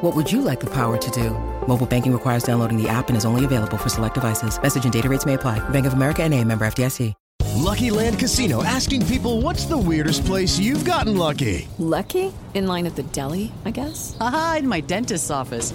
What would you like the power to do? Mobile banking requires downloading the app and is only available for select devices. Message and data rates may apply. Bank of America and a member FDIC. Lucky Land Casino asking people what's the weirdest place you've gotten lucky? Lucky? In line at the deli, I guess? Aha, in my dentist's office.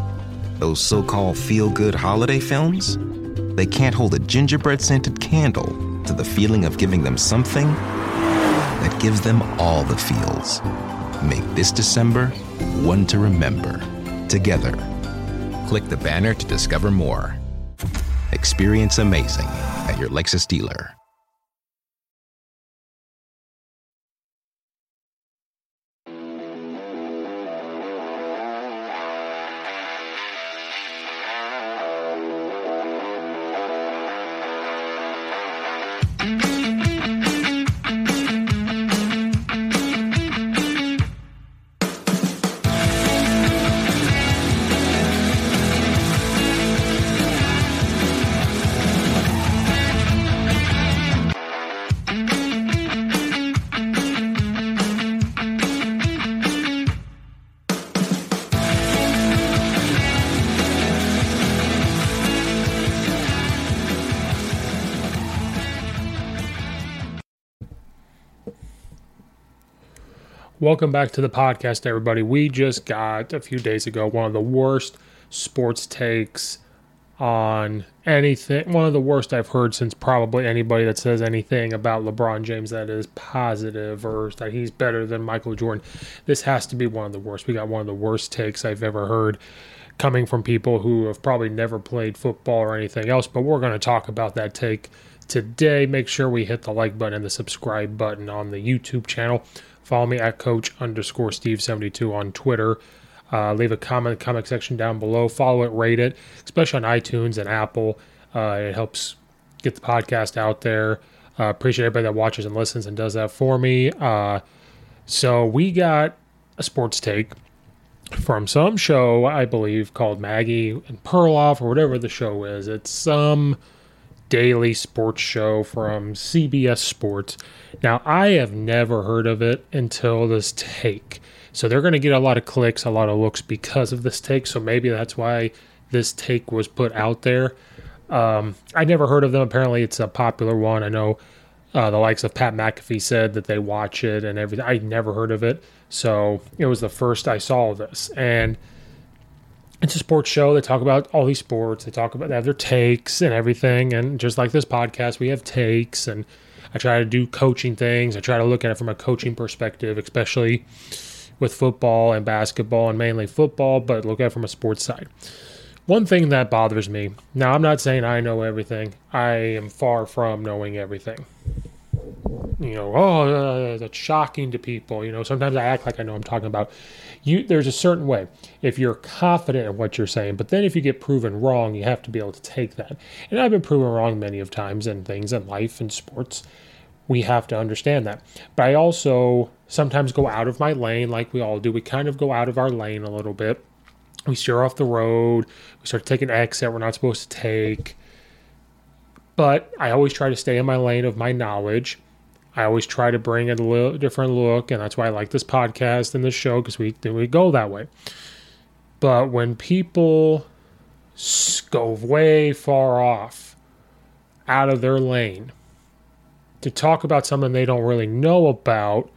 Those so-called feel-good holiday films? They can't hold a gingerbread-scented candle to the feeling of giving them something that gives them all the feels. Make this December one to remember. Together. Click the banner to discover more. Experience amazing at your Lexus dealer. Welcome back to the podcast, everybody. We just got a few days ago one of the worst sports takes on anything. One of the worst I've heard since probably anybody that says anything about LeBron James that is positive or that he's better than Michael Jordan. This has to be one of the worst. We got one of the worst takes I've ever heard coming from people who have probably never played football or anything else. But we're going to talk about that take today. Make sure we hit the like button and the subscribe button on the YouTube channel. Follow me at coach underscore Steve72 on Twitter. Uh, leave a comment comment section down below. Follow it, rate it, especially on iTunes and Apple. Uh, it helps get the podcast out there. Uh, appreciate everybody that watches and listens and does that for me. Uh, so we got a sports take from some show, I believe, called Maggie and Perloff or whatever the show is. It's some daily sports show from CBS Sports. Now, I have never heard of it until this take. So they're going to get a lot of clicks, a lot of looks because of this take. So maybe that's why this take was put out there. Um, I never heard of them. Apparently, it's a popular one. I know uh, the likes of Pat McAfee said that they watch it and everything. I never heard of it. So it was the first I saw this. And it's a sports show. They talk about all these sports. They talk about they have their takes and everything. And just like this podcast, we have takes. And I try to do coaching things. I try to look at it from a coaching perspective, especially with football and basketball and mainly football, but look at it from a sports side. One thing that bothers me now, I'm not saying I know everything, I am far from knowing everything. you know, oh, uh, that's shocking to people. You know, sometimes I act like I know I'm talking about. You, there's a certain way if you're confident in what you're saying, but then if you get proven wrong, you have to be able to take that. And I've been proven wrong many of times in things in life and sports. We have to understand that. But I also sometimes go out of my lane, like we all do. We kind of go out of our lane a little bit. We steer off the road. We start taking exit we're not supposed to take. But I always try to stay in my lane of my knowledge I always try to bring a little different look, and that's why I like this podcast and this show because we we go that way. But when people go way far off, out of their lane, to talk about something they don't really know about,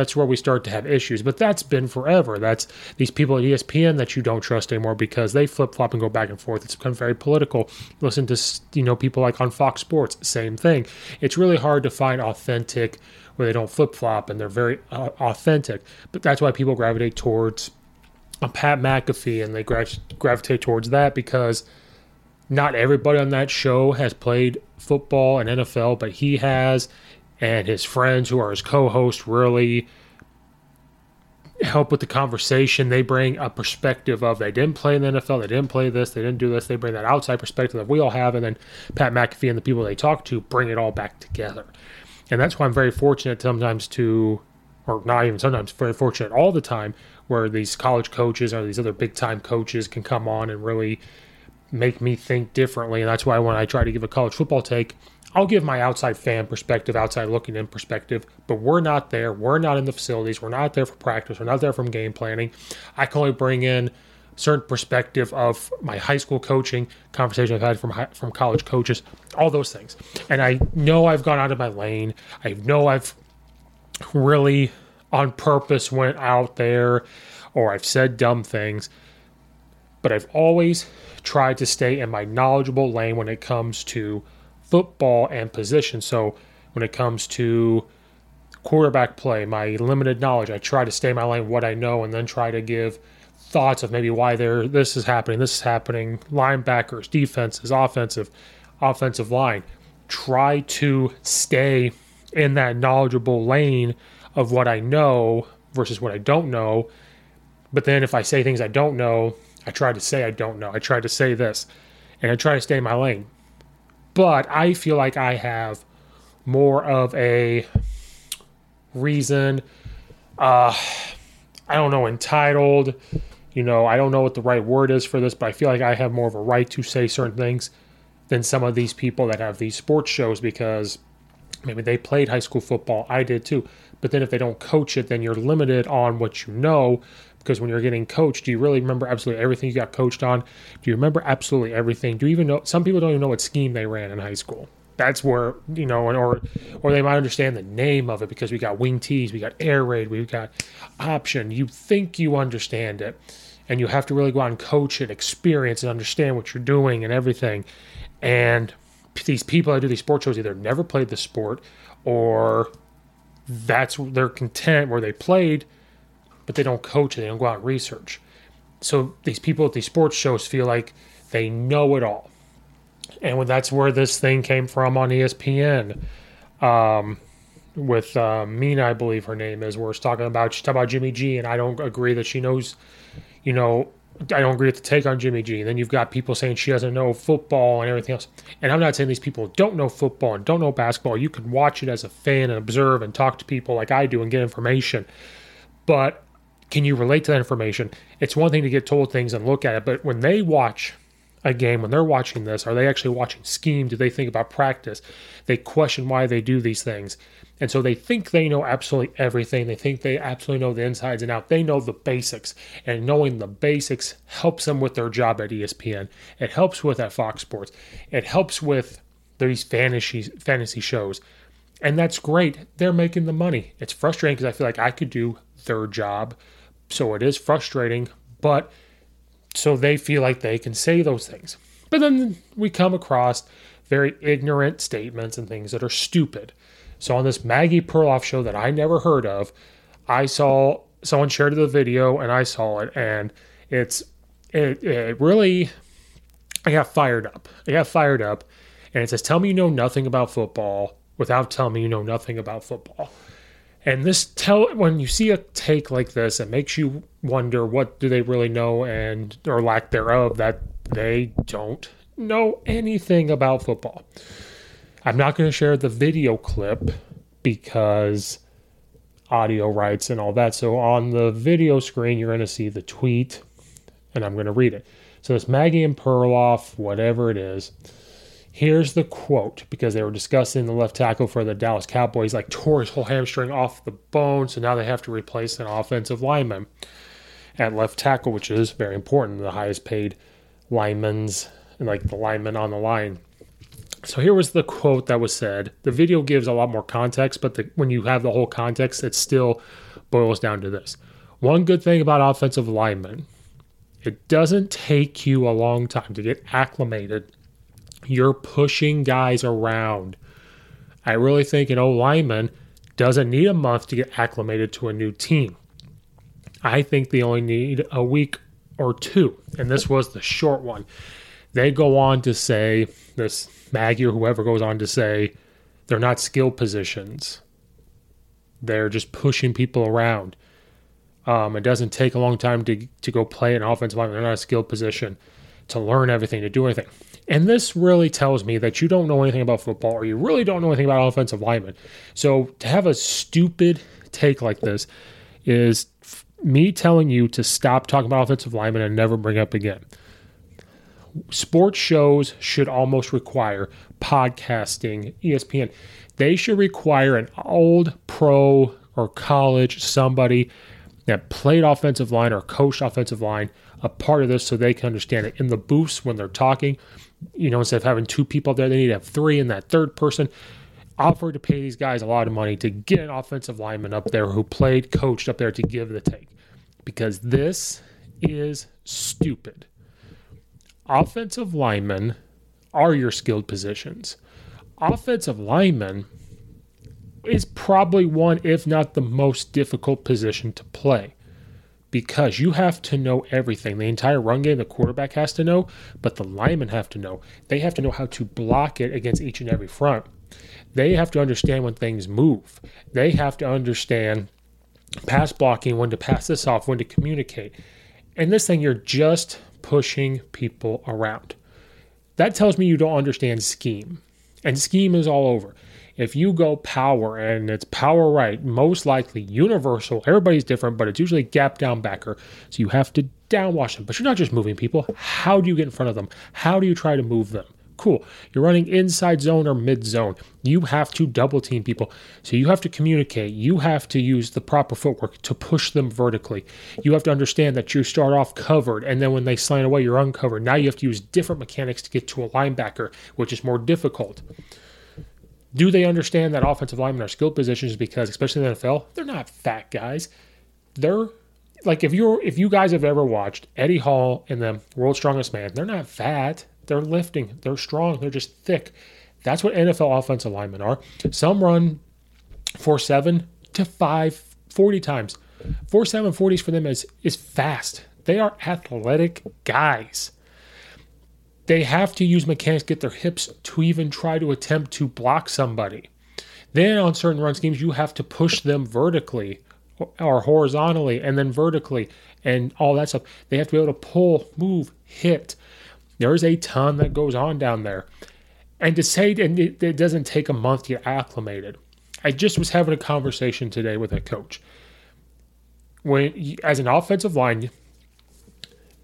that's where we start to have issues. But that's been forever. That's these people at ESPN that you don't trust anymore because they flip flop and go back and forth. It's become very political. Listen to you know people like on Fox Sports, same thing. It's really hard to find authentic where they don't flip flop and they're very uh, authentic. But that's why people gravitate towards a Pat McAfee and they gra- gravitate towards that because not everybody on that show has played football and NFL, but he has and his friends who are his co-hosts really help with the conversation. They bring a perspective of they didn't play in the NFL, they didn't play this, they didn't do this. They bring that outside perspective that we all have, and then Pat McAfee and the people they talk to bring it all back together. And that's why I'm very fortunate sometimes to, or not even sometimes, very fortunate all the time, where these college coaches or these other big time coaches can come on and really make me think differently. And that's why when I try to give a college football take, I'll give my outside fan perspective, outside looking in perspective, but we're not there. We're not in the facilities. We're not there for practice. We're not there from game planning. I can only bring in certain perspective of my high school coaching, conversation I've had from high, from college coaches, all those things. And I know I've gone out of my lane. I know I've really on purpose went out there or I've said dumb things, but I've always tried to stay in my knowledgeable lane when it comes to football and position. So when it comes to quarterback play, my limited knowledge, I try to stay my lane, what I know, and then try to give thoughts of maybe why this is happening, this is happening, linebackers, defenses, offensive, offensive line. Try to stay in that knowledgeable lane of what I know versus what I don't know. But then if I say things I don't know, I try to say I don't know. I try to say this. And I try to stay in my lane but I feel like I have more of a reason. Uh, I don't know, entitled. You know, I don't know what the right word is for this, but I feel like I have more of a right to say certain things than some of these people that have these sports shows because maybe they played high school football. I did too. But then if they don't coach it, then you're limited on what you know because when you're getting coached, do you really remember absolutely everything you got coached on? Do you remember absolutely everything? Do you even know? Some people don't even know what scheme they ran in high school. That's where you know, or or they might understand the name of it because we got wing tees, we got air raid, we've got option. You think you understand it, and you have to really go out and coach it, experience, and understand what you're doing and everything. And these people that do these sports shows either never played the sport, or that's their content where they played but they don't coach it. They don't go out and research. So these people at these sports shows feel like they know it all. And that's where this thing came from on ESPN um, with uh, Mina, I believe her name is, where it's talking about, she's talking about Jimmy G, and I don't agree that she knows, you know, I don't agree with the take on Jimmy G. And then you've got people saying she doesn't know football and everything else. And I'm not saying these people don't know football and don't know basketball. You can watch it as a fan and observe and talk to people like I do and get information. But can you relate to that information? It's one thing to get told things and look at it, but when they watch a game, when they're watching this, are they actually watching scheme? Do they think about practice? They question why they do these things. And so they think they know absolutely everything. They think they absolutely know the insides and out. They know the basics. And knowing the basics helps them with their job at ESPN. It helps with at Fox Sports. It helps with these fantasy fantasy shows. And that's great. They're making the money. It's frustrating because I feel like I could do their job so it is frustrating, but so they feel like they can say those things. But then we come across very ignorant statements and things that are stupid. So on this Maggie Perloff show that I never heard of, I saw someone shared the video and I saw it and it's it, it really I got fired up. I got fired up and it says tell me you know nothing about football without telling me you know nothing about football. And this tell when you see a take like this, it makes you wonder what do they really know and or lack thereof that they don't know anything about football. I'm not going to share the video clip because audio rights and all that. So on the video screen, you're going to see the tweet, and I'm going to read it. So it's Maggie and Perloff, whatever it is. Here's the quote because they were discussing the left tackle for the Dallas Cowboys, like tore his whole hamstring off the bone, so now they have to replace an offensive lineman at left tackle, which is very important. The highest paid linemen's like the lineman on the line. So here was the quote that was said. The video gives a lot more context, but the, when you have the whole context, it still boils down to this. One good thing about offensive linemen, it doesn't take you a long time to get acclimated. You're pushing guys around. I really think an O lineman doesn't need a month to get acclimated to a new team. I think they only need a week or two, and this was the short one. They go on to say, this Maggie or whoever goes on to say, they're not skill positions. They're just pushing people around. Um, it doesn't take a long time to, to go play an offensive line. They're not a skill position to learn everything, to do anything. And this really tells me that you don't know anything about football or you really don't know anything about offensive linemen. So to have a stupid take like this is me telling you to stop talking about offensive linemen and never bring up again sports shows should almost require podcasting, ESPN. They should require an old pro or college somebody that played offensive line or coached offensive line a part of this so they can understand it. In the booths when they're talking, you know, instead of having two people there, they need to have three and that third person. Offered to pay these guys a lot of money to get an offensive lineman up there who played, coached up there to give the take. Because this is stupid offensive linemen are your skilled positions. Offensive lineman is probably one, if not the most difficult position to play because you have to know everything. The entire run game, the quarterback has to know, but the linemen have to know. They have to know how to block it against each and every front. They have to understand when things move. They have to understand pass blocking, when to pass this off, when to communicate. And this thing, you're just pushing people around. That tells me you don't understand scheme. And scheme is all over. If you go power and it's power right, most likely universal, everybody's different, but it's usually gap down backer. So you have to downwash them. But you're not just moving people. How do you get in front of them? How do you try to move them? Cool. You're running inside zone or mid zone. You have to double team people. So you have to communicate. You have to use the proper footwork to push them vertically. You have to understand that you start off covered and then when they slant away, you're uncovered. Now you have to use different mechanics to get to a linebacker, which is more difficult. Do they understand that offensive linemen are skilled positions because, especially in the NFL, they're not fat guys. They're like if you're if you guys have ever watched Eddie Hall and the World's Strongest Man, they're not fat. They're lifting. They're strong. They're just thick. That's what NFL offensive linemen are. Some run 4 7 to 5 40 times. 4 7 40s for them is, is fast. They are athletic guys. They have to use mechanics, get their hips to even try to attempt to block somebody. Then on certain run schemes, you have to push them vertically or horizontally and then vertically and all that stuff. They have to be able to pull, move, hit. There's a ton that goes on down there. And to say and it, it doesn't take a month to get acclimated. I just was having a conversation today with a coach. When as an offensive line,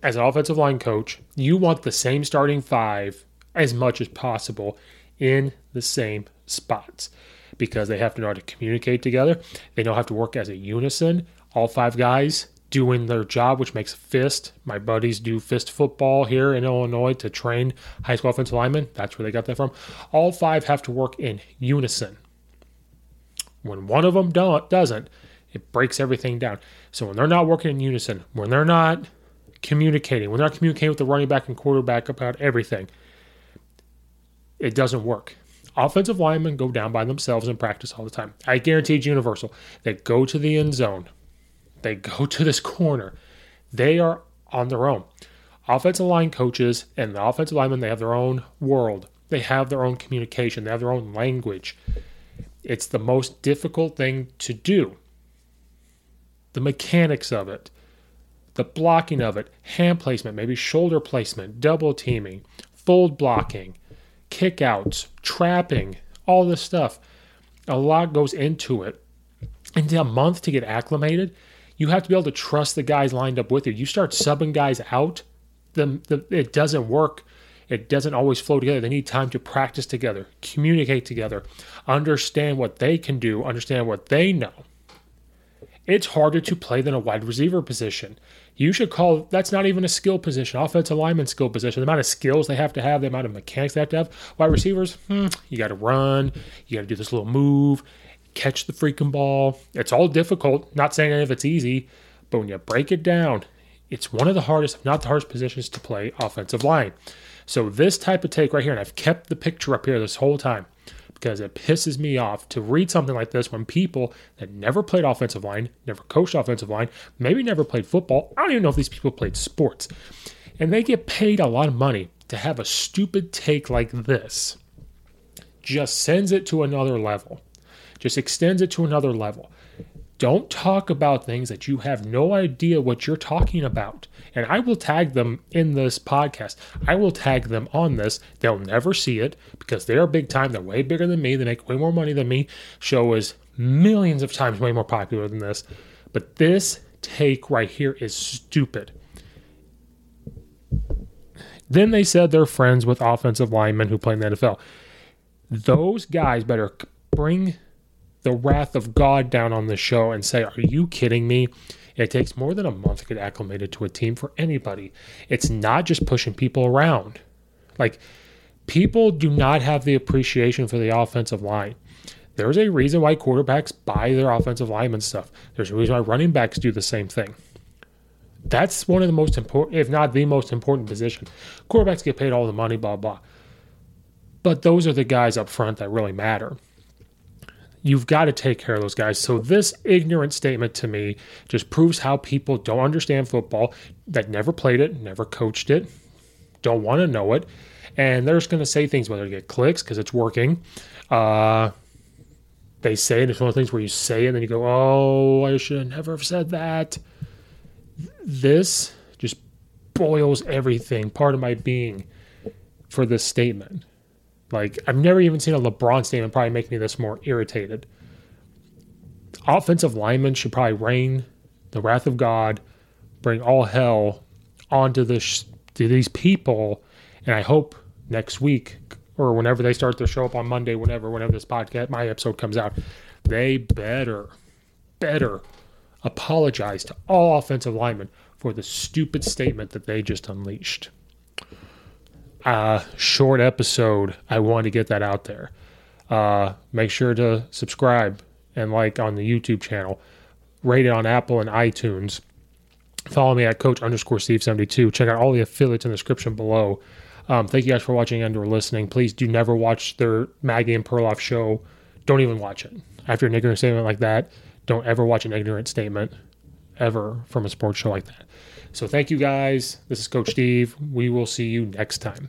as an offensive line coach, you want the same starting five as much as possible in the same spots because they have to know how to communicate together. They know how to work as a unison. All five guys doing their job, which makes fist. My buddies do fist football here in Illinois to train high school offensive linemen. That's where they got that from. All five have to work in unison. When one of them don't, doesn't, it breaks everything down. So when they're not working in unison, when they're not communicating, when they're not communicating with the running back and quarterback about everything, it doesn't work. Offensive linemen go down by themselves in practice all the time. I guarantee it's universal. They go to the end zone they go to this corner. They are on their own. Offensive line coaches and the offensive linemen, they have their own world. They have their own communication. They have their own language. It's the most difficult thing to do. The mechanics of it, the blocking of it, hand placement, maybe shoulder placement, double teaming, fold blocking, kickouts, trapping, all this stuff. A lot goes into it. And a month to get acclimated, you have to be able to trust the guys lined up with you. You start subbing guys out, the, the, it doesn't work. It doesn't always flow together. They need time to practice together, communicate together, understand what they can do, understand what they know. It's harder to play than a wide receiver position. You should call that's not even a skill position, offensive lineman skill position. The amount of skills they have to have, the amount of mechanics they have to have. Wide receivers, hmm, you got to run, you got to do this little move, catch the freaking ball. It's all difficult. Not saying any of it's easy, but when you break it down, it's one of the hardest, if not the hardest positions to play offensive line. So this type of take right here, and I've kept the picture up here this whole time because it pisses me off to read something like this when people that never played offensive line, never coached offensive line, maybe never played football, I don't even know if these people played sports, and they get paid a lot of money to have a stupid take like this, just sends it to another level, just extends it to another level. Don't talk about things that you have no idea what you're talking about. And I will tag them in this podcast. I will tag them on this. They'll never see it because they are big time. They're way bigger than me. They make way more money than me. Show is millions of times way more popular than this. But this take right here is stupid. Then they said they're friends with offensive linemen who play in the NFL. Those guys better bring the wrath of God down on the show and say, Are you kidding me? It takes more than a month to get acclimated to a team for anybody. It's not just pushing people around. Like, people do not have the appreciation for the offensive line. There's a reason why quarterbacks buy their offensive lineman stuff. There's a reason why running backs do the same thing. That's one of the most important, if not the most important position. Quarterbacks get paid all the money, blah, blah. But those are the guys up front that really matter. You've got to take care of those guys. So this ignorant statement to me just proves how people don't understand football, that never played it, never coached it, don't want to know it, and they're just going to say things whether to get clicks because it's working. Uh, they say it. It's one of the things where you say it and then you go, "Oh, I should never have said that." This just boils everything, part of my being, for this statement. Like I've never even seen a LeBron statement probably make me this more irritated. Offensive linemen should probably rain the wrath of God, bring all hell onto this to these people, and I hope next week or whenever they start to show up on Monday, whenever whenever this podcast my episode comes out, they better better apologize to all offensive linemen for the stupid statement that they just unleashed uh, short episode. I wanted to get that out there. Uh, make sure to subscribe and like on the YouTube channel. Rate it on Apple and iTunes. Follow me at Coach underscore Steve seventy two. Check out all the affiliates in the description below. Um, thank you guys for watching and or listening. Please do never watch their Maggie and Perloff show. Don't even watch it. After an ignorant statement like that, don't ever watch an ignorant statement ever from a sports show like that. So thank you guys. This is Coach Steve. We will see you next time.